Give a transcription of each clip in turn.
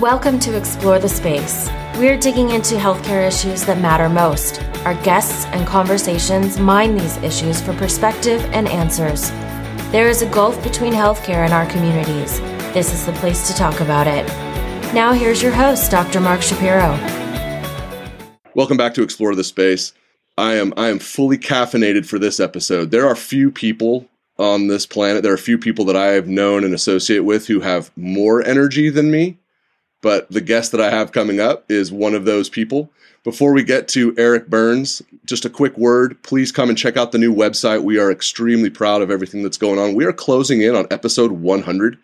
Welcome to Explore the Space. We're digging into healthcare issues that matter most. Our guests and conversations mine these issues for perspective and answers. There is a gulf between healthcare and our communities. This is the place to talk about it. Now, here's your host, Dr. Mark Shapiro. Welcome back to Explore the Space. I am I am fully caffeinated for this episode. There are few people on this planet. There are few people that I have known and associate with who have more energy than me but the guest that I have coming up is one of those people. Before we get to Eric Byrnes, just a quick word. Please come and check out the new website. We are extremely proud of everything that's going on. We are closing in on episode 100,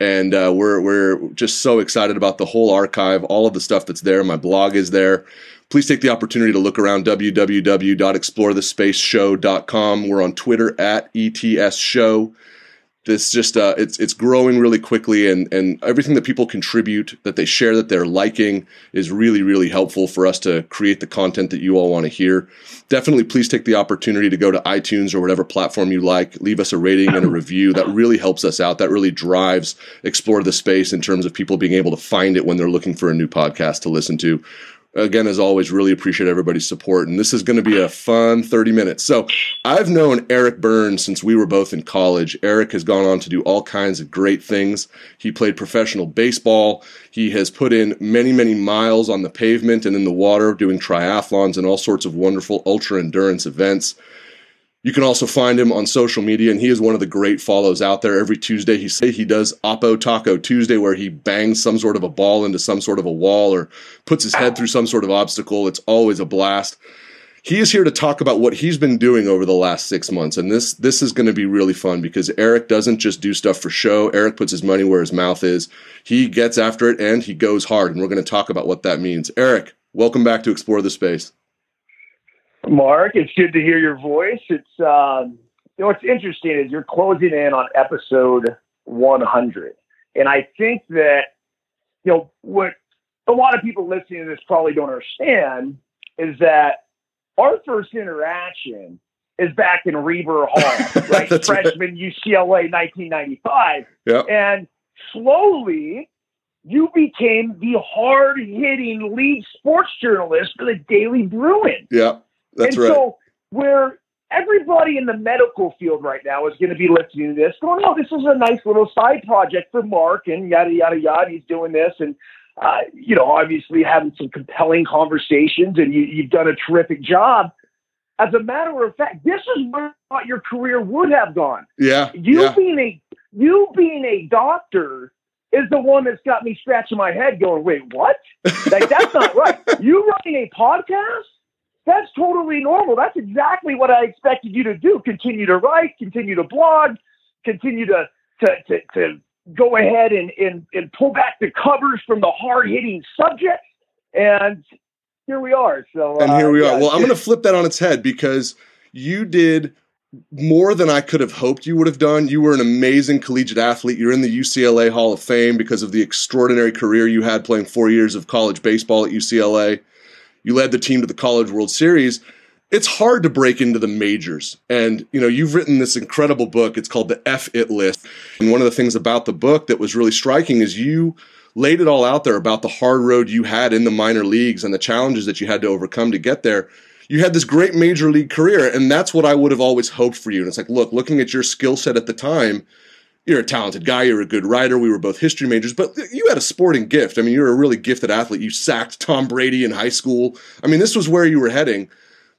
and uh, we're we're just so excited about the whole archive, all of the stuff that's there. My blog is there. Please take the opportunity to look around www.explorethespaceshow.com. We're on Twitter at ETS Show this just uh, it's it's growing really quickly and and everything that people contribute that they share that they're liking is really really helpful for us to create the content that you all want to hear. Definitely please take the opportunity to go to itunes or whatever platform you like leave us a rating and a review. That really helps us out. That really drives explore the space in terms of people being able to find it when they're looking for a new podcast to listen to again, as always, really appreciate everybody's support. And this is going to be a fun 30 minutes. So I've known Eric Byrnes since we were both in college. Eric has gone on to do all kinds of great things. He played professional baseball. He has put in many, many miles on the pavement and in the water doing triathlons and all sorts of wonderful ultra endurance events. You can also find him on social media, and he is one of the great follows out there. Every Tuesday, he say he does Oppo Taco Tuesday, where he bangs some sort of a ball into some sort of a wall or puts his head through some sort of obstacle. It's always a blast. He is here to talk about what he's been doing over the last six months, and this this is going to be really fun because Eric doesn't just do stuff for show. Eric puts his money where his mouth is. He gets after it and he goes hard, and we're going to talk about what that means. Eric, welcome back to Explore the Space. Mark, it's good to hear your voice. It's um, you know what's interesting is you're closing in on episode 100, and I think that you know what a lot of people listening to this probably don't understand is that our first interaction is back in Rieber Hall, right? Freshman right. UCLA, 1995, yep. and slowly you became the hard hitting lead sports journalist for the Daily Bruin. Yeah. That's and right. So where everybody in the medical field right now is going to be listening to this, going, "Oh, this is a nice little side project for Mark," and yada yada yada. He's doing this, and uh, you know, obviously having some compelling conversations, and you, you've done a terrific job. As a matter of fact, this is where I thought your career would have gone. Yeah, you yeah. being a you being a doctor is the one that's got me scratching my head, going, "Wait, what? like that's not right." You running a podcast? That's totally normal. That's exactly what I expected you to do. Continue to write, continue to blog, continue to to to, to go ahead and, and and pull back the covers from the hard hitting subjects. And here we are. So and here we uh, are. Well, I'm going to flip that on its head because you did more than I could have hoped you would have done. You were an amazing collegiate athlete. You're in the UCLA Hall of Fame because of the extraordinary career you had playing four years of college baseball at UCLA. You led the team to the College World Series. It's hard to break into the majors. And, you know, you've written this incredible book. It's called The F It List. And one of the things about the book that was really striking is you laid it all out there about the hard road you had in the minor leagues and the challenges that you had to overcome to get there you had this great major league career and that's what i would have always hoped for you and it's like look looking at your skill set at the time you're a talented guy, you're a good writer. We were both history majors, but you had a sporting gift. I mean, you're a really gifted athlete. You sacked Tom Brady in high school. I mean, this was where you were heading,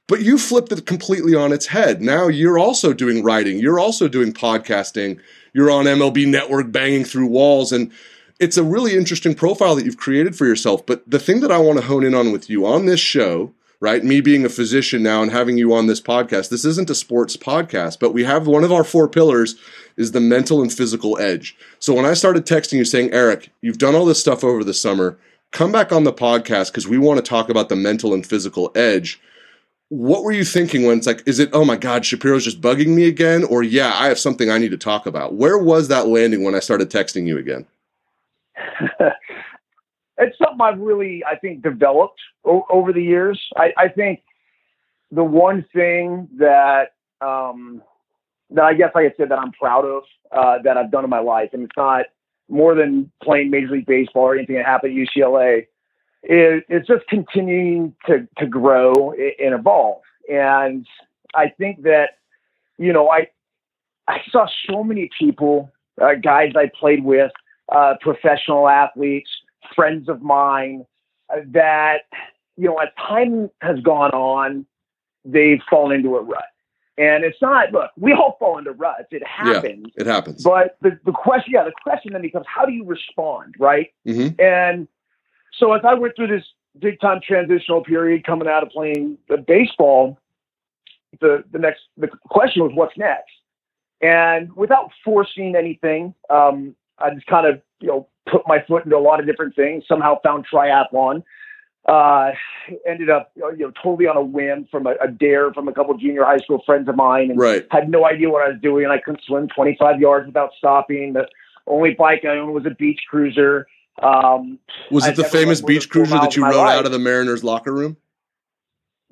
but you flipped it completely on its head. Now you're also doing writing, you're also doing podcasting, you're on MLB Network banging through walls. And it's a really interesting profile that you've created for yourself. But the thing that I want to hone in on with you on this show right? Me being a physician now and having you on this podcast, this isn't a sports podcast, but we have one of our four pillars is the mental and physical edge. So when I started texting you saying, Eric, you've done all this stuff over the summer, come back on the podcast because we want to talk about the mental and physical edge. What were you thinking when it's like, is it, oh my God, Shapiro's just bugging me again? Or yeah, I have something I need to talk about. Where was that landing when I started texting you again? it's something I've really, I think, developed o- over the years. I, I, think the one thing that um, that I guess I could say that I'm proud of uh, that I've done in my life, and it's not more than playing Major League Baseball or anything that happened at UCLA is it's just continuing to to grow and evolve. And I think that you know I I saw so many people, uh, guys I played with, uh, professional athletes, friends of mine, uh, that you know as time has gone on, they've fallen into a rut. And it's not, look, we all fall into ruts. It happens. Yeah, it happens. But the, the question, yeah, the question then becomes how do you respond, right? Mm-hmm. And so as I went through this big time transitional period coming out of playing the baseball, the, the next, the question was what's next? And without forcing anything, um, I just kind of, you know, put my foot into a lot of different things, somehow found triathlon uh, ended up you know totally on a whim from a, a, dare from a couple junior high school friends of mine and right. had no idea what I was doing. I couldn't swim 25 yards without stopping. The only bike I owned was a beach cruiser. Um, was it the famous beach cruiser that you rode life. out of the Mariners locker room?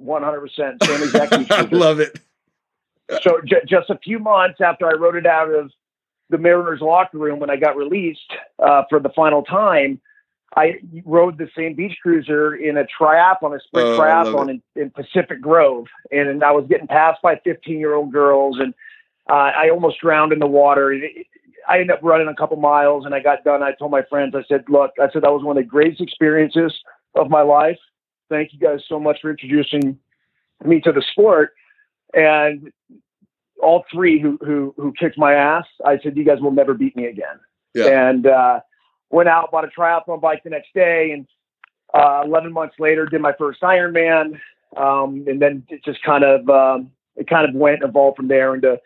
100%. Same exact. I love it. so j- just a few months after I rode it out of the Mariners locker room when I got released uh, for the final time, I rode the same beach cruiser in a triathlon, a sprint oh, triathlon in, in, Pacific Grove, and, and, I was getting passed by 15 year old girls, and uh, I almost drowned in the water. I ended up running a couple miles, and I got done. I told my friends, I said, "Look, I said that was one of the greatest experiences of my life. Thank you guys so much for introducing me to the sport." And all three who who who kicked my ass, I said, "You guys will never beat me again." Yeah. And uh, went out, bought a triathlon bike the next day, and uh, 11 months later, did my first Ironman, um, and then it just kind of um, it kind of went and evolved from there into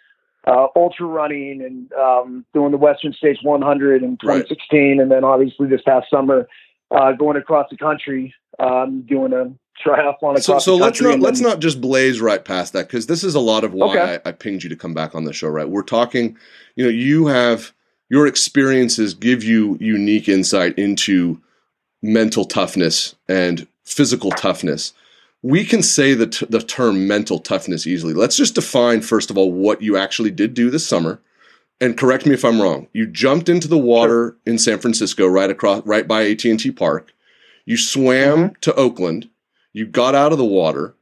uh, ultra running and um, doing the Western States 100 in 2016, right. and then obviously this past summer uh, going across the country um, doing a triathlon across so, so let's not let's not just blaze right past that because this is a lot of why okay. I, I pinged you to come back on the show. Right, we're talking. You know, you have your experiences give you unique insight into mental toughness and physical toughness. We can say the, t- the term mental toughness easily. Let's just define, first of all, what you actually did do this summer. And correct me if I'm wrong. You jumped into the water in San Francisco, right across, right by AT&T Park. You swam mm-hmm. to Oakland. You got out of the water.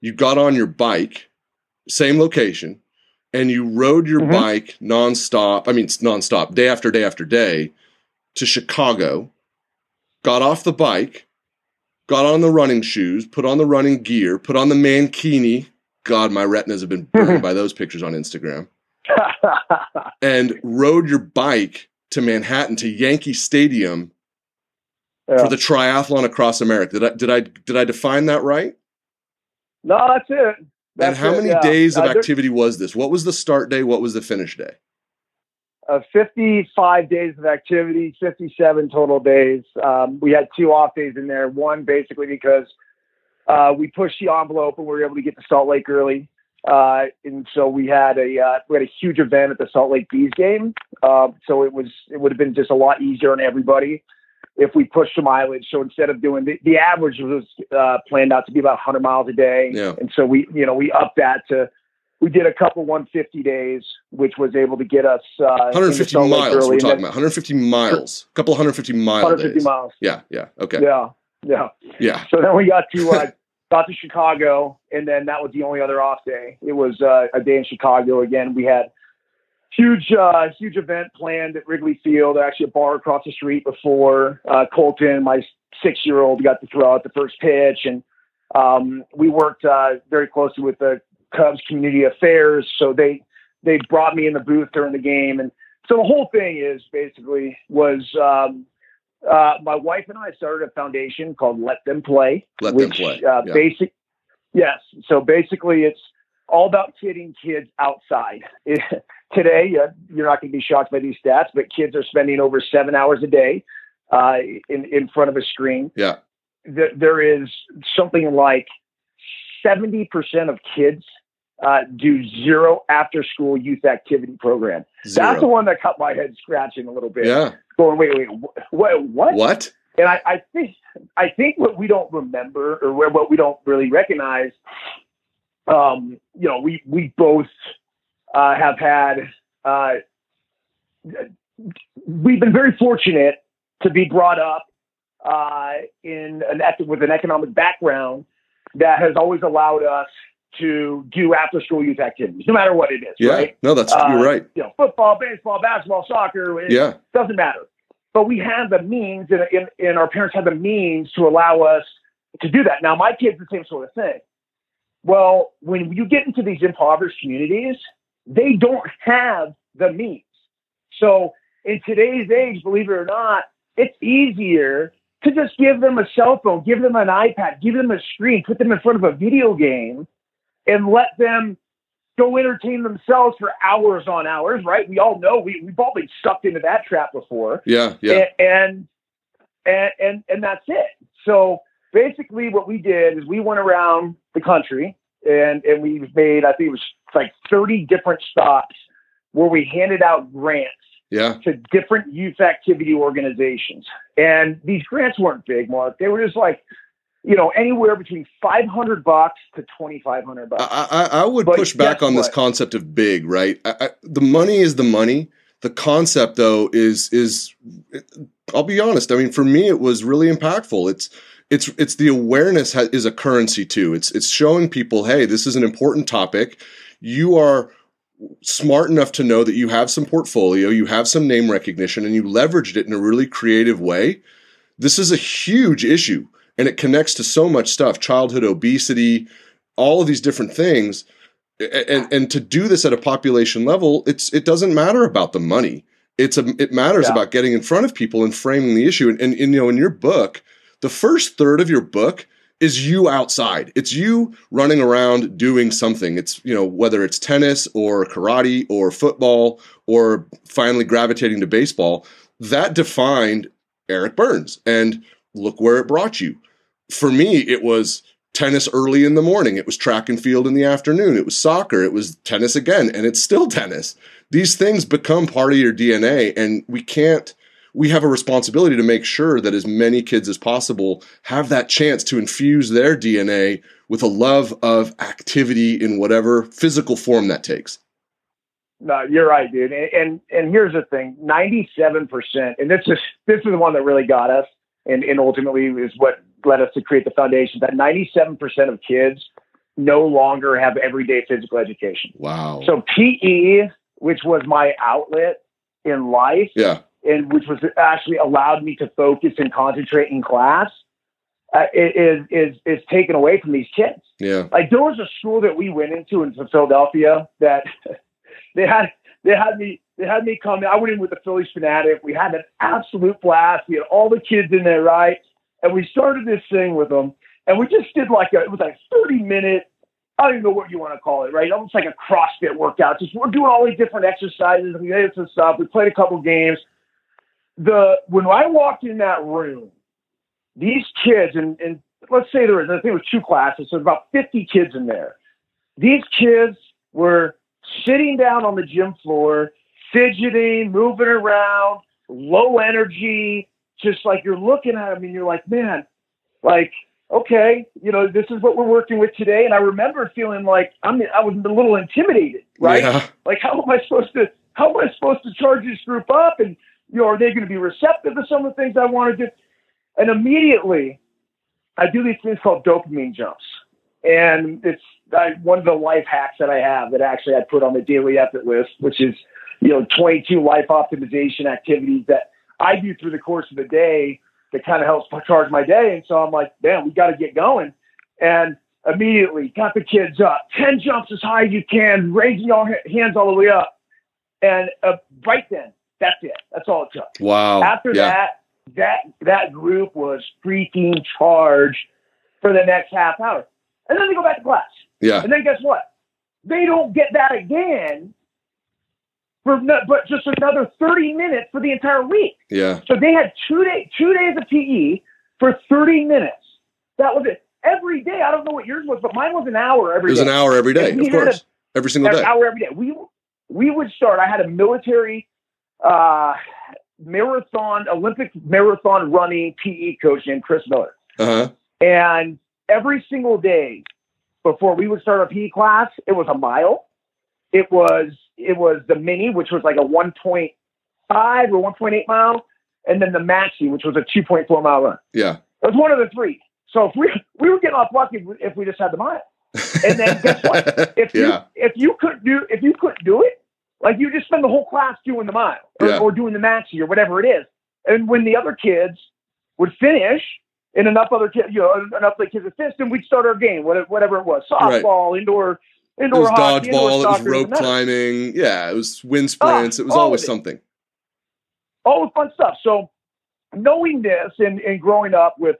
You got on your bike, same location and you rode your mm-hmm. bike nonstop, I mean, it's nonstop, day after day after day to Chicago, got off the bike, got on the running shoes, put on the running gear, put on the mankini. God, my retinas have been burned by those pictures on Instagram. and rode your bike to Manhattan to Yankee Stadium yeah. for the triathlon across America. Did I did I did I define that right? No, that's it. That's and how many yeah. days of uh, activity was this? What was the start day? What was the finish day? Uh, 55 days of activity, 57 total days. Um, we had two off days in there. One basically because uh, we pushed the envelope and we were able to get to Salt Lake early. Uh, and so we had a uh, we had a huge event at the Salt Lake Bees game. Uh, so it was it would have been just a lot easier on everybody if we push the mileage. So instead of doing the, the average was uh, planned out to be about 100 miles a day, yeah. and so we you know we upped that to we did a couple 150 days, which was able to get us uh, 150 miles. We're talking about 150 miles, a couple 150 miles. 150 days. miles. Yeah, yeah, okay. Yeah, yeah, yeah. So then we got to uh, got to Chicago, and then that was the only other off day. It was uh, a day in Chicago again. We had huge, uh, huge event planned at Wrigley Field. Actually, a bar across the street before uh, Colton, my six-year-old, got to throw out the first pitch, and um, we worked uh, very closely with the Cubs Community Affairs. So they they brought me in the booth during the game, and so the whole thing is basically was. Um, uh, my wife and I started a foundation called Let Them Play. Let which, Them Play. Uh, yeah. Basic, yes. So basically, it's all about kidding kids outside. today, uh, you're not going to be shocked by these stats, but kids are spending over seven hours a day uh, in in front of a screen. Yeah, there, there is something like seventy percent of kids uh, do zero after school youth activity program. Zero. That's the one that cut my head scratching a little bit. Yeah, going wait wait what what what? And I, I think I think what we don't remember or what we don't really recognize, um, you know, we we both uh, have had uh, we've been very fortunate to be brought up uh, in an with an economic background that has always allowed us to do after school youth activities, no matter what it is. Yeah, right? no, that's Uh, you're right. You know, football, baseball, basketball, soccer. It Yeah, doesn't matter. But we have the means, and, and, and our parents have the means to allow us to do that. Now, my kids, the same sort of thing. Well, when you get into these impoverished communities, they don't have the means. So, in today's age, believe it or not, it's easier to just give them a cell phone, give them an iPad, give them a screen, put them in front of a video game, and let them go entertain themselves for hours on hours, right? We all know we, we've all been sucked into that trap before. yeah, yeah. And, and, and, and that's it. So basically what we did is we went around the country and, and we made, I think it was like 30 different stops where we handed out grants Yeah, to different youth activity organizations. And these grants weren't big, Mark. They were just like, you know, anywhere between 500 bucks to 2,500 bucks. I, I, I would But push back on this concept of big, right? I, I, the money is the money. The concept, though, is is. I'll be honest. I mean, for me, it was really impactful. It's it's it's the awareness ha- is a currency too. It's it's showing people, hey, this is an important topic. You are smart enough to know that you have some portfolio, you have some name recognition, and you leveraged it in a really creative way. This is a huge issue, and it connects to so much stuff: childhood obesity, all of these different things. And and to do this at a population level, it's it doesn't matter about the money. It's a it matters Yeah. about getting in front of people and framing the issue. And, and, and you know, in your book, the first third of your book is you outside. It's you running around doing something. It's, you know, whether it's tennis or karate or football or finally gravitating to baseball, that defined Eric Byrnes. And look where it brought you. For me, it was tennis early in the morning. It was track and field in the afternoon. It was soccer. It was tennis again. And it's still tennis. These things become part of your DNA. And we can't, we have a responsibility to make sure that as many kids as possible have that chance to infuse their DNA with a love of activity in whatever physical form that takes. No, you're right, dude. And and, and here's the thing: ninety-seven percent, and this is this is the one that really got us, and, and ultimately is what led us to create the foundation. That ninety-seven percent of kids no longer have everyday physical education. Wow. So PE, which was my outlet in life, yeah. And which was actually allowed me to focus and concentrate in class, uh, is is is taken away from these kids Yeah. like there was a school that we went into in Philadelphia that they had they had me they had me come in. I went in with the Phillies Phanatic. We had an absolute blast. We had all the kids in there, right? And we started this thing with them, and we just did like a it was like thirty minute. I don't even know what you want to call it, right? Almost like a CrossFit workout. Just we're doing all these different exercises. We did some stuff. We played a couple games. The when I walked in that room, these kids and, and let's say there was I think it was two classes, so about 50 kids in there. These kids were sitting down on the gym floor, fidgeting, moving around, low energy, just like you're looking at them and you're like, man, like, okay, you know, this is what we're working with today. And I remember feeling like I'm I was a little intimidated, right? Yeah. Like how am I supposed to how am I supposed to charge this group up and you know, are they going to be receptive to some of the things I want to do? And immediately I do these things called dopamine jumps. And it's I, one of the life hacks that I have that actually I put on the daily effort list, which is, you know, 22 life optimization activities that I do through the course of the day that kind of helps charge my day. And so I'm like, man, we got to get going. And immediately got the kids up, 10 jumps as high as you can, raising your hands all the way up. And uh, right then, that's it. That's all it took. Wow. After yeah. that, that that group was freaking charged for the next half hour. And then they go back to class. Yeah. And then guess what? They don't get that again for no, but just another 30 minutes for the entire week. Yeah. So they had two day two days of PE for 30 minutes. That was it. Every day. I don't know what yours was, but mine was an hour every It was day. an hour every day, of course. Every single day. hour every day. We we would start. I had a military uh, marathon, Olympic marathon running PE coach named Chris Miller, Uh huh. and every single day before we would start our PE class, it was a mile. It was it was the mini, which was like a one point five or 1.8 mile, and then the maxi, which was a 2.4 mile run. Yeah. It was one of the three. So if we we were getting off lucky if we just had the mile. And then guess what? If you if you couldn't do if you couldn't do it, like you just spend the whole class doing the mile or, Yeah. or doing the maxi or whatever it is. And when the other kids would finish, and enough other kids, you know, enough like kids would finish, then we'd start our game, whatever, it was, Right. softball, indoor, It indoor was hockey, indoor dodgeball, it was rope climbing. Yeah, it was wind oh, sprints. it was always it. something. all the fun stuff. So knowing this and, and growing up with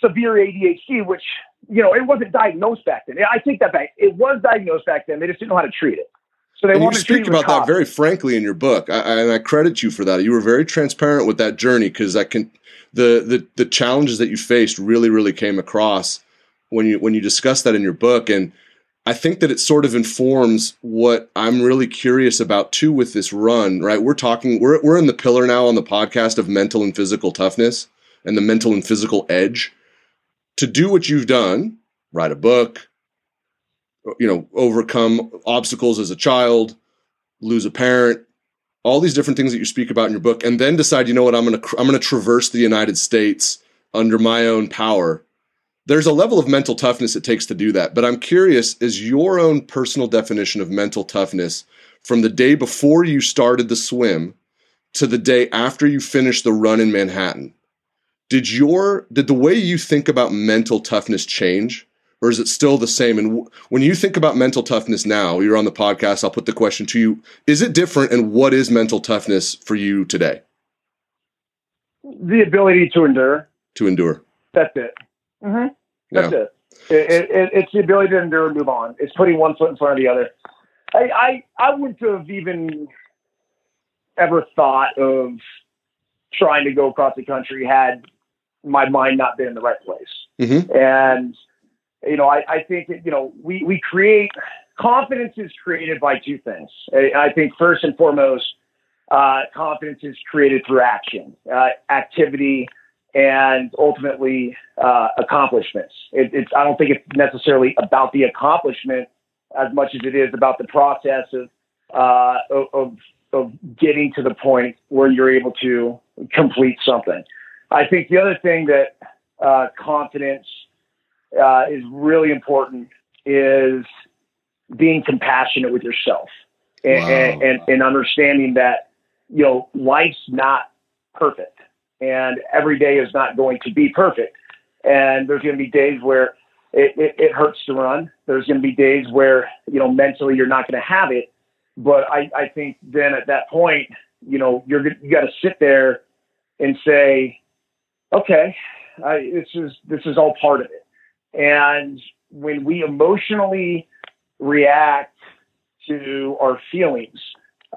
severe ADHD, which, you know, it wasn't diagnosed back then. I take that back. It was diagnosed back then. They just didn't know how to treat it. So they and you to speak about that very frankly in your book, I, I- and I credit you for that. You were very transparent with that journey because I can the, the the challenges that you faced really really came across when you when you discussed that in your book, and I think that it sort of informs what I'm really curious about too with this run. Right, we're talking we're we're in the pillar now on the podcast of mental and physical toughness and the mental and physical edge to do what you've done, write a book, you know, overcome obstacles as a child, lose a parent, all these different things that you speak about in your book, and then decide, you know what, I'm gonna I'm gonna traverse the United States under my own power. There's a level of mental toughness it takes to do that. But I'm curious, is your own personal definition of mental toughness from the day before you started the swim to the day after you finished the run in Manhattan? Did your did the way you think about mental toughness change? Or is it still the same? And w- when you think about mental toughness now, you're on the podcast. I'll put the question to you: Is it different, and what is mental toughness for you today the ability to endure. to endure? That's it. Mm-hmm. That's it. It, it, it. It's the ability to endure and move on. It's putting one foot in front of the other. I, I, I wouldn't have even ever thought of trying to go across the country had my mind not been in the right place. Mhm. And, you know, I, I think, you know, we, we create confidence is created by two things. I, I think first and foremost, uh, confidence is created through action, uh, activity, and ultimately uh, accomplishments. It, it's I don't think it's necessarily about the accomplishment as much as it is about the process of uh, of- of getting to the point where you're able to complete something. I think the other thing that uh, confidence uh, is really important is being compassionate with yourself and, Wow. and, and, and understanding that you know life's not perfect and every day is not going to be perfect. And there's going to be days where it, it, it hurts to run. There's going to be days where you know mentally you're not going to have it. But I, I think then at that point you know you're you got to sit there and say okay I, this is this is all part of it and when we emotionally react to our feelings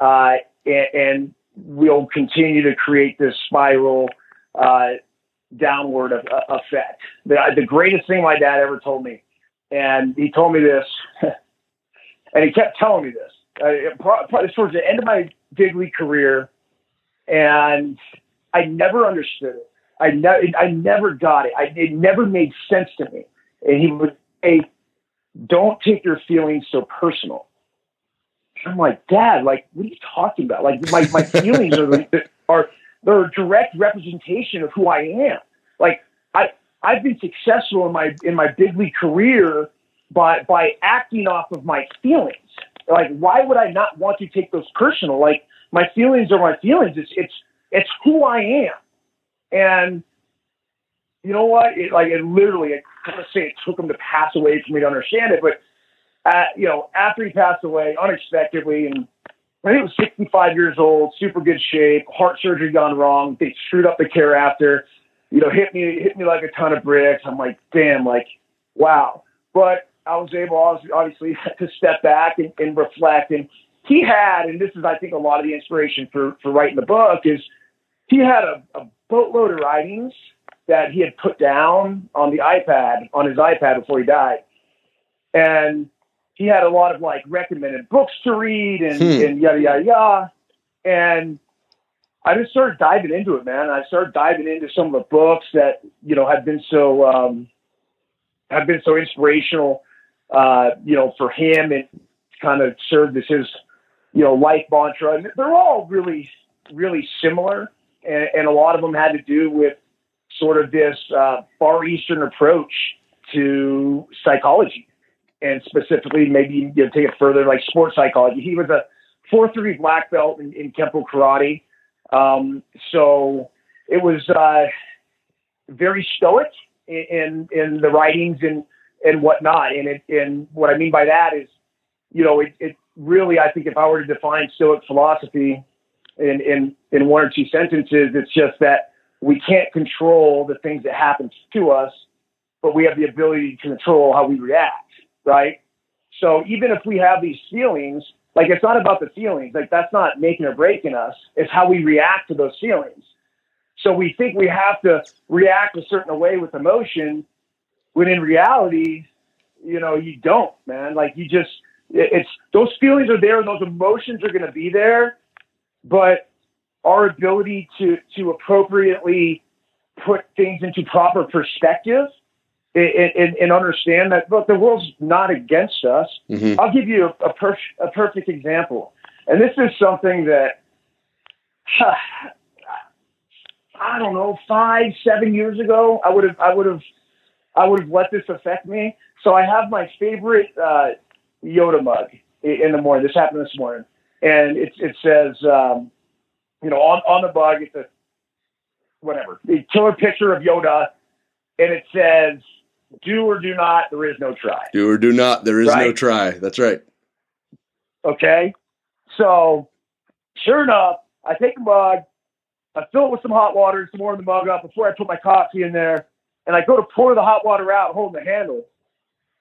uh, and, and we'll continue to create this spiral uh, downward of, uh, effect. The, the greatest thing my dad ever told me, and he told me this, and he kept telling me this, uh, towards the end of my league career, and I never understood it. I, ne- I never got it. I, it never made sense to me. And he would say, don't take your feelings so personal. I'm like, Dad, like, what are you talking about? Like, my, my feelings are, the- are, they're a direct representation of who I am. Like, I, I've been successful in my, in my big league career by, by acting off of my feelings. Like, why would I not want to take those personal? Like, my feelings are my feelings. It's, it's, it's who I am. And you know what? It, like, it literally, I kind of say it took him to pass away for me to understand it, but uh, you know, after he passed away unexpectedly, and I think he was 65 years old, super good shape, heart surgery gone wrong. They screwed up the care after, you know, hit me, hit me like a ton of bricks. I'm like, damn, like, wow. But I was able, obviously, obviously to step back and, and reflect. And he had, and this is, I think, a lot of the inspiration for, for writing the book is he had a, a boatload of writings that he had put down on the iPad, on his iPad before he died. And he had a lot of like recommended books to read and, Hmm. and yada yada yada. And I just started diving into it, man. I started diving into some of the books that you know had been so um, have been so inspirational, uh, you know, for him and kind of served as his you know life mantra. And they're all really really similar, and, and a lot of them had to do with sort of this uh, far eastern approach to psychology, and specifically maybe you know, take it further like sports psychology. He was a four three black belt in, in Kempo karate, um, so it was uh, very stoic in in the writings and and whatnot. And it, and what I mean by that is, you know, it, it really I think if I were to define Stoic philosophy in in in one or two sentences, it's just that we can't control the things that happen to us, but we have the ability to control how we react, right? So even if we have these feelings, like it's not about the feelings, like that's not making or breaking us. It's how we react to those feelings. So we think we have to react a certain way with emotion, when in reality, you know, you don't, man. Like you just, it's those feelings are there and those emotions are going to be there, but our ability to to appropriately put things into proper perspective and, and, and understand that look, the world's not against us. Mm-hmm. I'll give you a, a, per- a perfect example, and this is something that. I don't know, five, seven years ago, I would have, I would have, I would have let this affect me. So I have my favorite uh, Yoda mug in the morning. This happened this morning, and it it says, um, you know, on on the mug, it's a whatever, the killer picture of Yoda, and it says, "Do or do not. There is no try. Do or do not. There is right? no try." That's right. Okay, so sure enough, I take a mug, I fill it with some hot water, some more in the mug up before I put my coffee in there, and I go to pour the hot water out, holding the handle,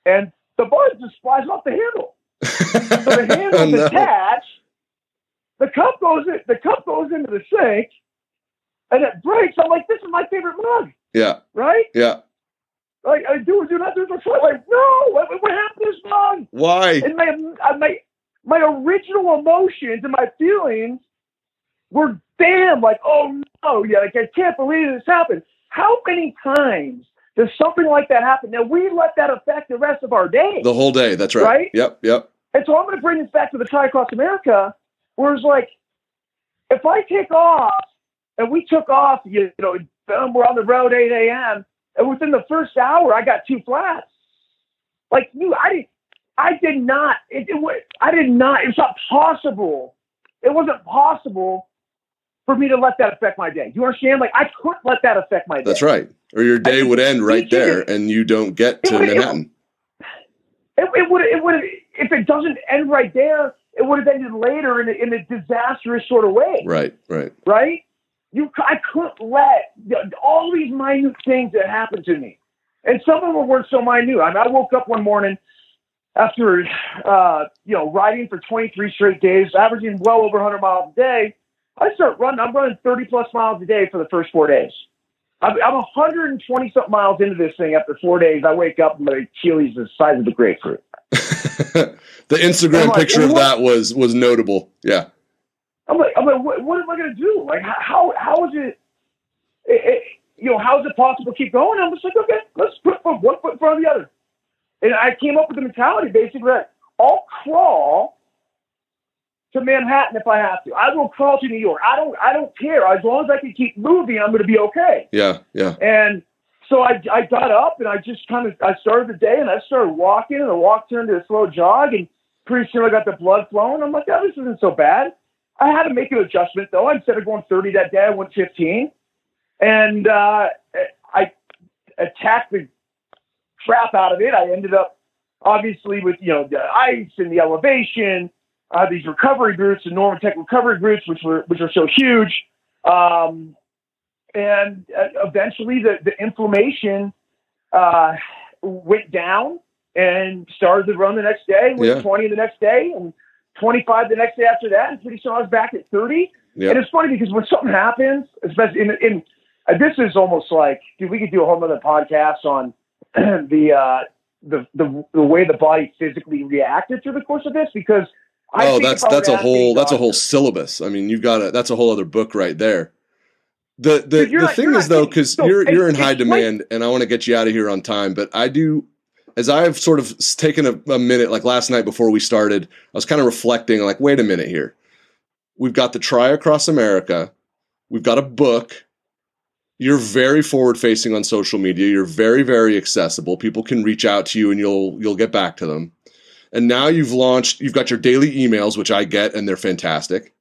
and the buzz just flies off the handle. so the handle's oh, no. attached. The cup goes in, the cup goes into the sink, and it breaks. I'm like, this is my favorite mug. Yeah. Right. Yeah. Like I do do not do this. Like no, what, what happened to this mug? Why? And my uh, my my original emotions and my feelings were damn like oh no, yeah, like I can't believe this happened. How many times does something like that happen? Now we let that affect the rest of our day. The whole day. That's right. Right. Yep. Yep. And so I'm going to bring this back to the Tri Across America, where it's like, if I take off and we took off, you know, we're on the road 8 a.m. and within the first hour I got two flats. Like you, I didn't, I did not. It, it I did not. It's not possible. It wasn't possible for me to let that affect my day. You understand? Like I couldn't let that affect my day. That's right. Or your day would end right there, and you don't get to Manhattan. It, it would. It would. If it doesn't end right there, it would have ended later in a, in a disastrous sort of way. Right. Right. Right. You. I couldn't let all these minute things that happened to me, and some of them weren't so minute. I mean, I woke up one morning after uh, you know riding for 23 straight days, averaging well over 100 miles a day I start running. I'm running 30 plus miles a day for the first four days. I'm, I'm 120 something miles into this thing after four days. I wake up and my Achilles is the size of a grapefruit. the Instagram like, picture of that was was notable. Yeah. I'm like, I'm like, what, what am I going to do? Like, how how is it, it, it, You know, how is it possible to keep going? I'm just like, okay, let's put one foot in front of the other. And I came up with the mentality basically that I'll crawl to Manhattan if I have to. I will crawl to New York. I don't I don't care. As long as I can keep moving, I'm going to be okay. Yeah, yeah. And so I I got up and I just kind of I started the day and I started walking and the walk turned to a slow jog and pretty soon I got the blood flowing. I'm like, oh, this isn't so bad. I had to make an adjustment though. Instead of going 30 that day, I went 15, and uh, I attacked the crap out of it. I ended up obviously with you know the ice and the elevation uh, these recovery groups and Normatec recovery groups, which were which are so huge. Um, and uh, eventually, the the inflammation uh, went down and started to run the next day. Went yeah. 20 the next day and 25 the next day after that, and pretty soon I was back at 30. Yeah. And it's funny because when something happens, especially in, in uh, this is almost like, dude, we could do a whole other podcast on the, uh, the the the way the body physically reacted through the course of this because I oh, that's that's a whole that's a whole syllabus. I mean, you've got a that's a whole other book right there. The the, the not, thing is though, because so, you're you're in high demand, and I want to get you out of here on time. But I do, as I've sort of taken a, a minute, like last night before we started, I was kind of reflecting, like, wait a minute here. we've got the Tri Across America, we've got a book. You're very forward facing on social media. You're very, very accessible. People can reach out to you and you'll you'll get back to them. And now you've launched, you've got your daily emails, which I get, and they're fantastic.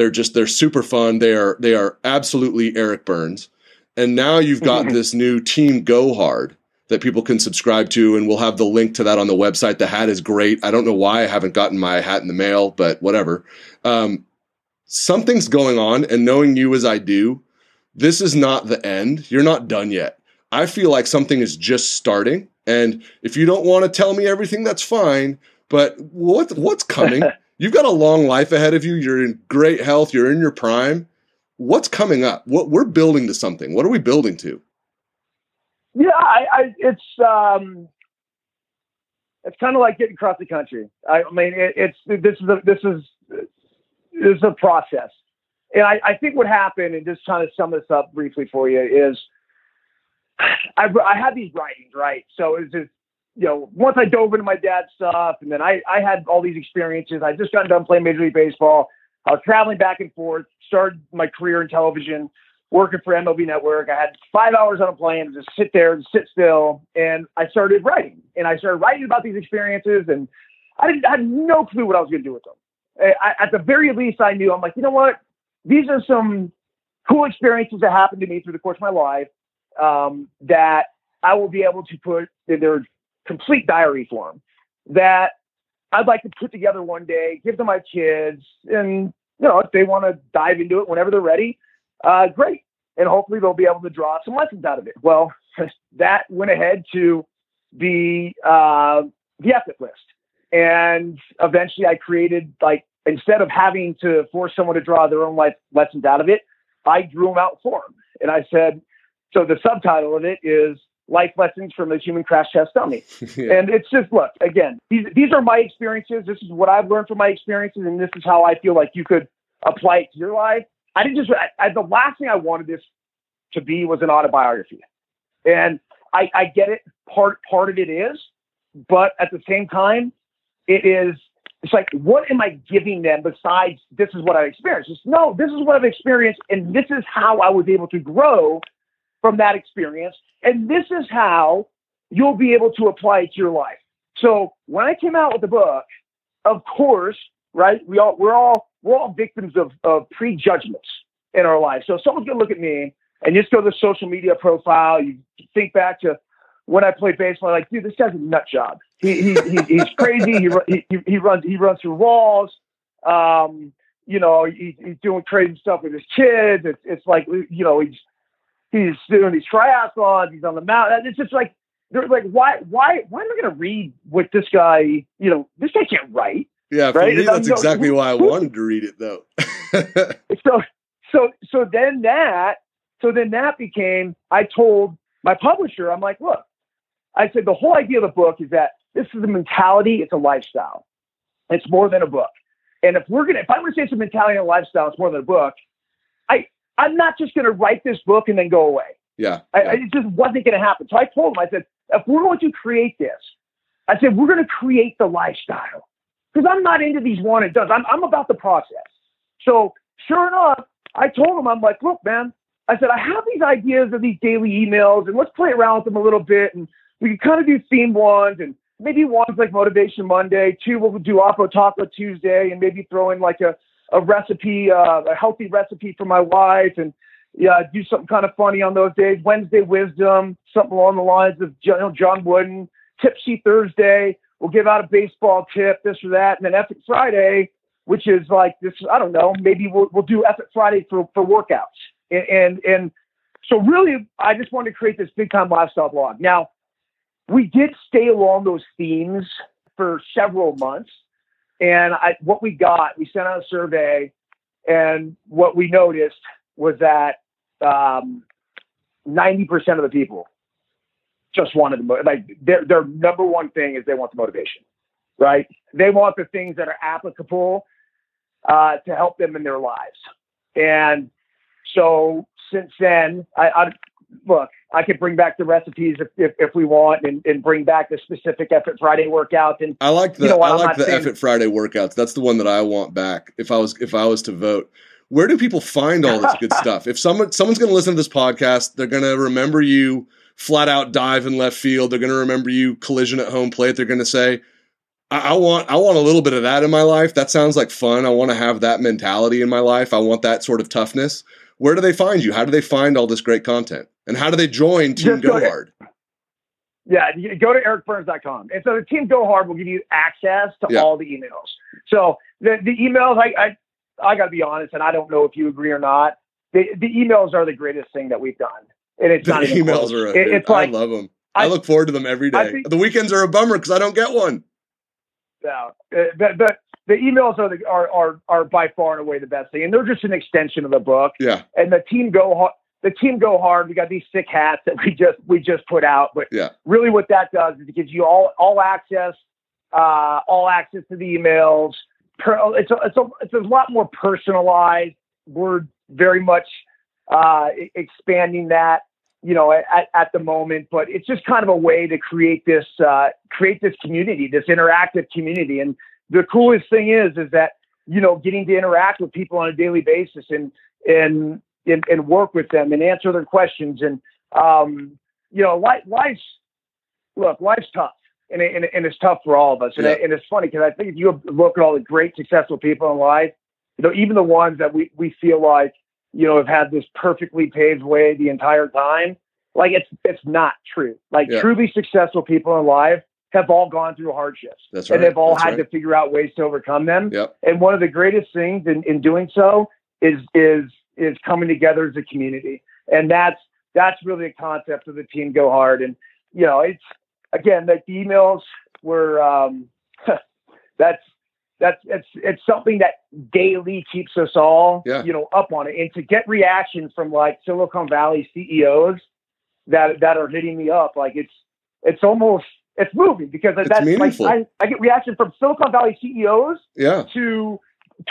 They're just they're super fun. They are they are absolutely Eric Byrnes. And now you've got this new Team Go Hard that people can subscribe to, and we'll have the link to that on the website. The hat is great. I don't know why I haven't gotten my hat in the mail, but whatever. Um, something's going on, and knowing you as I do, this is not the end. You're not done yet. I feel like something is just starting. And if you don't want to tell me everything, that's fine. But what what's coming? You've got a long life ahead of you. You're in great health. You're in your prime. What's coming up? What we're building to something. What are we building to? Yeah, I, I it's um, it's kind of like getting across the country. I, mean, it, it's this is a, this is this is a process, and I, I think what happened, and just trying to sum this up briefly for you, is I, I had these writings right. So it was just you know once I dove into my dad's stuff, and then I I had all these experiences. I just got done playing Major League Baseball. I was traveling back and forth. Started my career in television working for MLB Network. I had five hours on a plane to just sit there and sit still. And I started writing and I started writing about these experiences and I, didn't, I had no clue what I was going to do with them. I, at the very least, I knew I'm like, you know what? These are some cool experiences that happened to me through the course of my life um, that I will be able to put in their complete diary form that I'd like to put together one day, give to my kids, and you know, if they want to dive into it whenever they're ready, uh, great. And hopefully they'll be able to draw some lessons out of it. Well, that went ahead to the uh, the epic list, and eventually I created like instead of having to force someone to draw their own life lessons out of it, I drew them out for them, and I said, so the subtitle of it is life lessons from the human crash test dummy. yeah. And it's just look again, these these are my experiences. This is what I've learned from my experiences, and this is how I feel like you could apply it to your life. I didn't just, I, I, the last thing I wanted this to be was an autobiography. And I, I get it. Part, part of it is, but at the same time, it is, it's like, what am I giving them besides this is what I've experienced? It's, no, this is what I've experienced. And this is how I was able to grow from that experience. And this is how you'll be able to apply it to your life. So when I came out with the book, of course, right, we all, we're all, we're all victims of, of prejudgments in our life. So if someone's gonna look at me and just go to the social media profile, you think back to when I played baseball, like, dude, this guy's a nut job. He, he, he he's crazy. He, he, he runs he runs through walls. Um, you know, he, he's doing crazy stuff with his kids. It's, it's like you know he's he's doing these triathlons. He's on the mountain. It's just like they're like, why why why am I going to read what this guy? You know, this guy can't write. Yeah, for right? me, that's exactly why I wanted to read it, though. so, so, so then that, so then that became. I told my publisher, I'm like, look, I said the whole idea of the book is that this is a mentality, it's a lifestyle. It's more than a book. And if we're gonna, if I'm gonna say it's a mentality and a lifestyle, it's more than a book. I, I'm not just gonna write this book and then go away. Yeah, I, yeah. it just wasn't gonna happen. So I told him, I said, if we're going to create this, I said we're gonna create the lifestyle because I'm not into these one and done. I'm, I'm about the process. So sure enough, I told him, I'm like, look, man, I said, I have these ideas of these daily emails and let's play around with them a little bit. And we can kind of do theme ones and maybe one's like Motivation Monday. Two, we'll do Oppo Taco Tuesday and maybe throw in like a, a recipe, uh, a healthy recipe for my wife and yeah, do something kind of funny on those days. Wednesday Wisdom, something along the lines of John, Wooden. Tipsy Thursday, we'll give out a baseball tip, this or that, and then Epic Friday, which is like this. I don't know. Maybe we'll we'll do Epic Friday for for workouts, and and, and so really, I just wanted to create this big time lifestyle blog. Now, we did stay along those themes for several months, and I, what we got, we sent out a survey, and what we noticed was that um, 90% of the people just wanted the like their their number one thing is they want the motivation, right? They want the things that are applicable uh, to help them in their lives. And so since then, I, I look, I could bring back the recipes if, if, if we want, and, and bring back the specific Effort Friday workouts. And I like the you know what, I like the saying- Effort Friday workouts. That's the one that I want back. If I was if I was to vote, where do people find all this good stuff? If someone someone's going to listen to this podcast, they're going to remember you flat out dive in left field. They're going to remember you collision at home plate. They're going to say, I, I want I want a little bit of that in my life. That sounds like fun. I want to have that mentality in my life. I want that sort of toughness. Where do they find you? How do they find all this great content? And how do they join Team Just go Go Hard? Yeah, go to ericbyrnes.com. And so the team Go Hard will give you access to Yeah. all the emails. So the, the emails, I, I, I got to be honest, and I don't know if you agree or not. The, the emails are the greatest thing that we've done. And it's The not emails close. are. It- it's I love them. I, I- look forward to them every day. Think- the weekends are a bummer because I don't get one. Yeah, uh, but, the, the the emails are the are, are are by far and away the best thing, and they're just an extension of the book. Yeah, And the team go hard. The team go hard. We got these sick hats that we just we just put out, but yeah, really what that does is it gives you all all access, uh, all access to the emails. It's a, it's a it's a lot more personalized. We're very much uh, expanding that, you know, at, at the moment. But it's just kind of a way to create this uh, create this community, this interactive community. And the coolest thing is, is that you know, getting to interact with people on a daily basis and and and, and work with them and answer their questions. And um, you know, life, life's look, life's tough. And, it, and, it- and it's tough for all of us. And, Yeah. it, and it's funny because I think if you look at all the great, successful people in life, you know, even the ones that we, we feel like, you know, have had this perfectly paved way the entire time, like it's it's not true. Like Yeah. truly successful people in life have all gone through hardships. That's right. And they've all That's had right. to figure out ways to overcome them. Yep. And one of the greatest things in, in doing so is is is coming together as a community. And that's that's really a concept of the team go hard. And you know, it's again like the emails were um that's that's it's it's something that daily keeps us all Yeah. you know up on it. And to get reaction from like Silicon Valley CEOs that that are hitting me up, like it's it's almost it's moving because It's that's meaningful. like I, I get reaction from Silicon Valley CEOs Yeah. to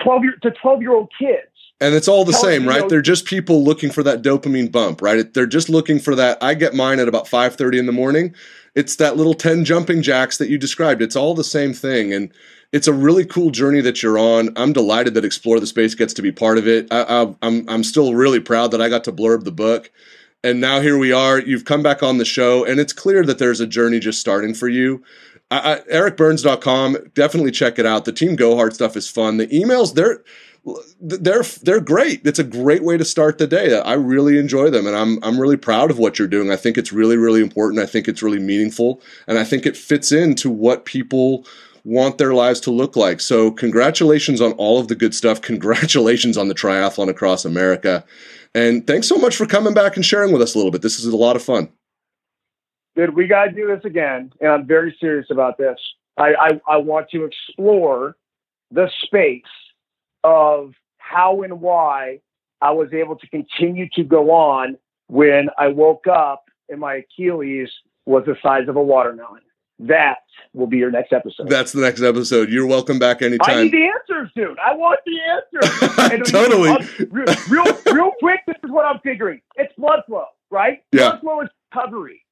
twelve year to twelve year old kids. And it's all the Tell- same, right? know- They're just people looking for that dopamine bump, right? They're just looking for that. I get mine at about 5:30 in the morning. It's that little 10 jumping jacks that you described. It's all the same thing and it's a really cool journey that you're on. I'm delighted that Explore the Space gets to be part of it. I, I, I'm I'm still really proud that I got to blurb the book. And now here we are. You've come back on the show, and it's clear that there's a journey just starting for you. I, I, EricByrnes.com, definitely check it out. The Team Go Hard stuff is fun. The emails, they're they're they're great. It's a great way to start the day. I really enjoy them, and I'm I'm really proud of what you're doing. I think it's really really important. I think it's really meaningful, and I think it fits into what people want their lives to look like. So congratulations on all of the good stuff. Congratulations on the triathlon across America, and thanks so much for coming back and sharing with us a little bit. This is a lot of fun. Dude, we got to do this again. And I'm very serious about this. I, I, I want to explore the space of how and why I was able to continue to go on when I woke up and my Achilles was the size of a watermelon. That will be your next episode. That's the next episode. You're welcome back anytime. I need the answers, dude. I want the answers. Totally. Real, real, real quick, this is what I'm figuring. It's blood flow, right? Yeah. Blood flow is recovery.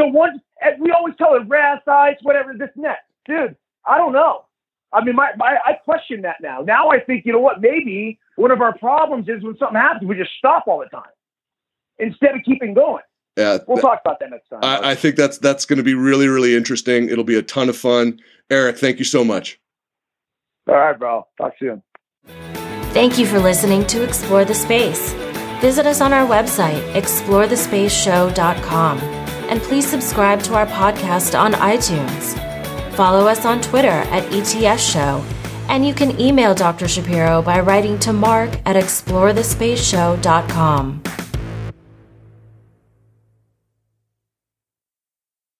So once and we always tell it rest, ice, whatever, this and that. Dude, I don't know. I mean, my, my I question that now. Now I think, you know what? Maybe one of our problems is when something happens, we just stop all the time instead of keeping going. Yeah, We'll talk about that next time. I, I think that's that's going to be really really interesting. It'll be a ton of fun. Eric, thank you so much. all right, bro. Talk soon. Thank you for listening to Explore the Space. Visit us on our website, explorethespaceshow.com, and please subscribe to our podcast on iTunes. Follow us on Twitter at ETS Show, and you can email Dr. Shapiro by writing to mark at explorethespaceshow.com.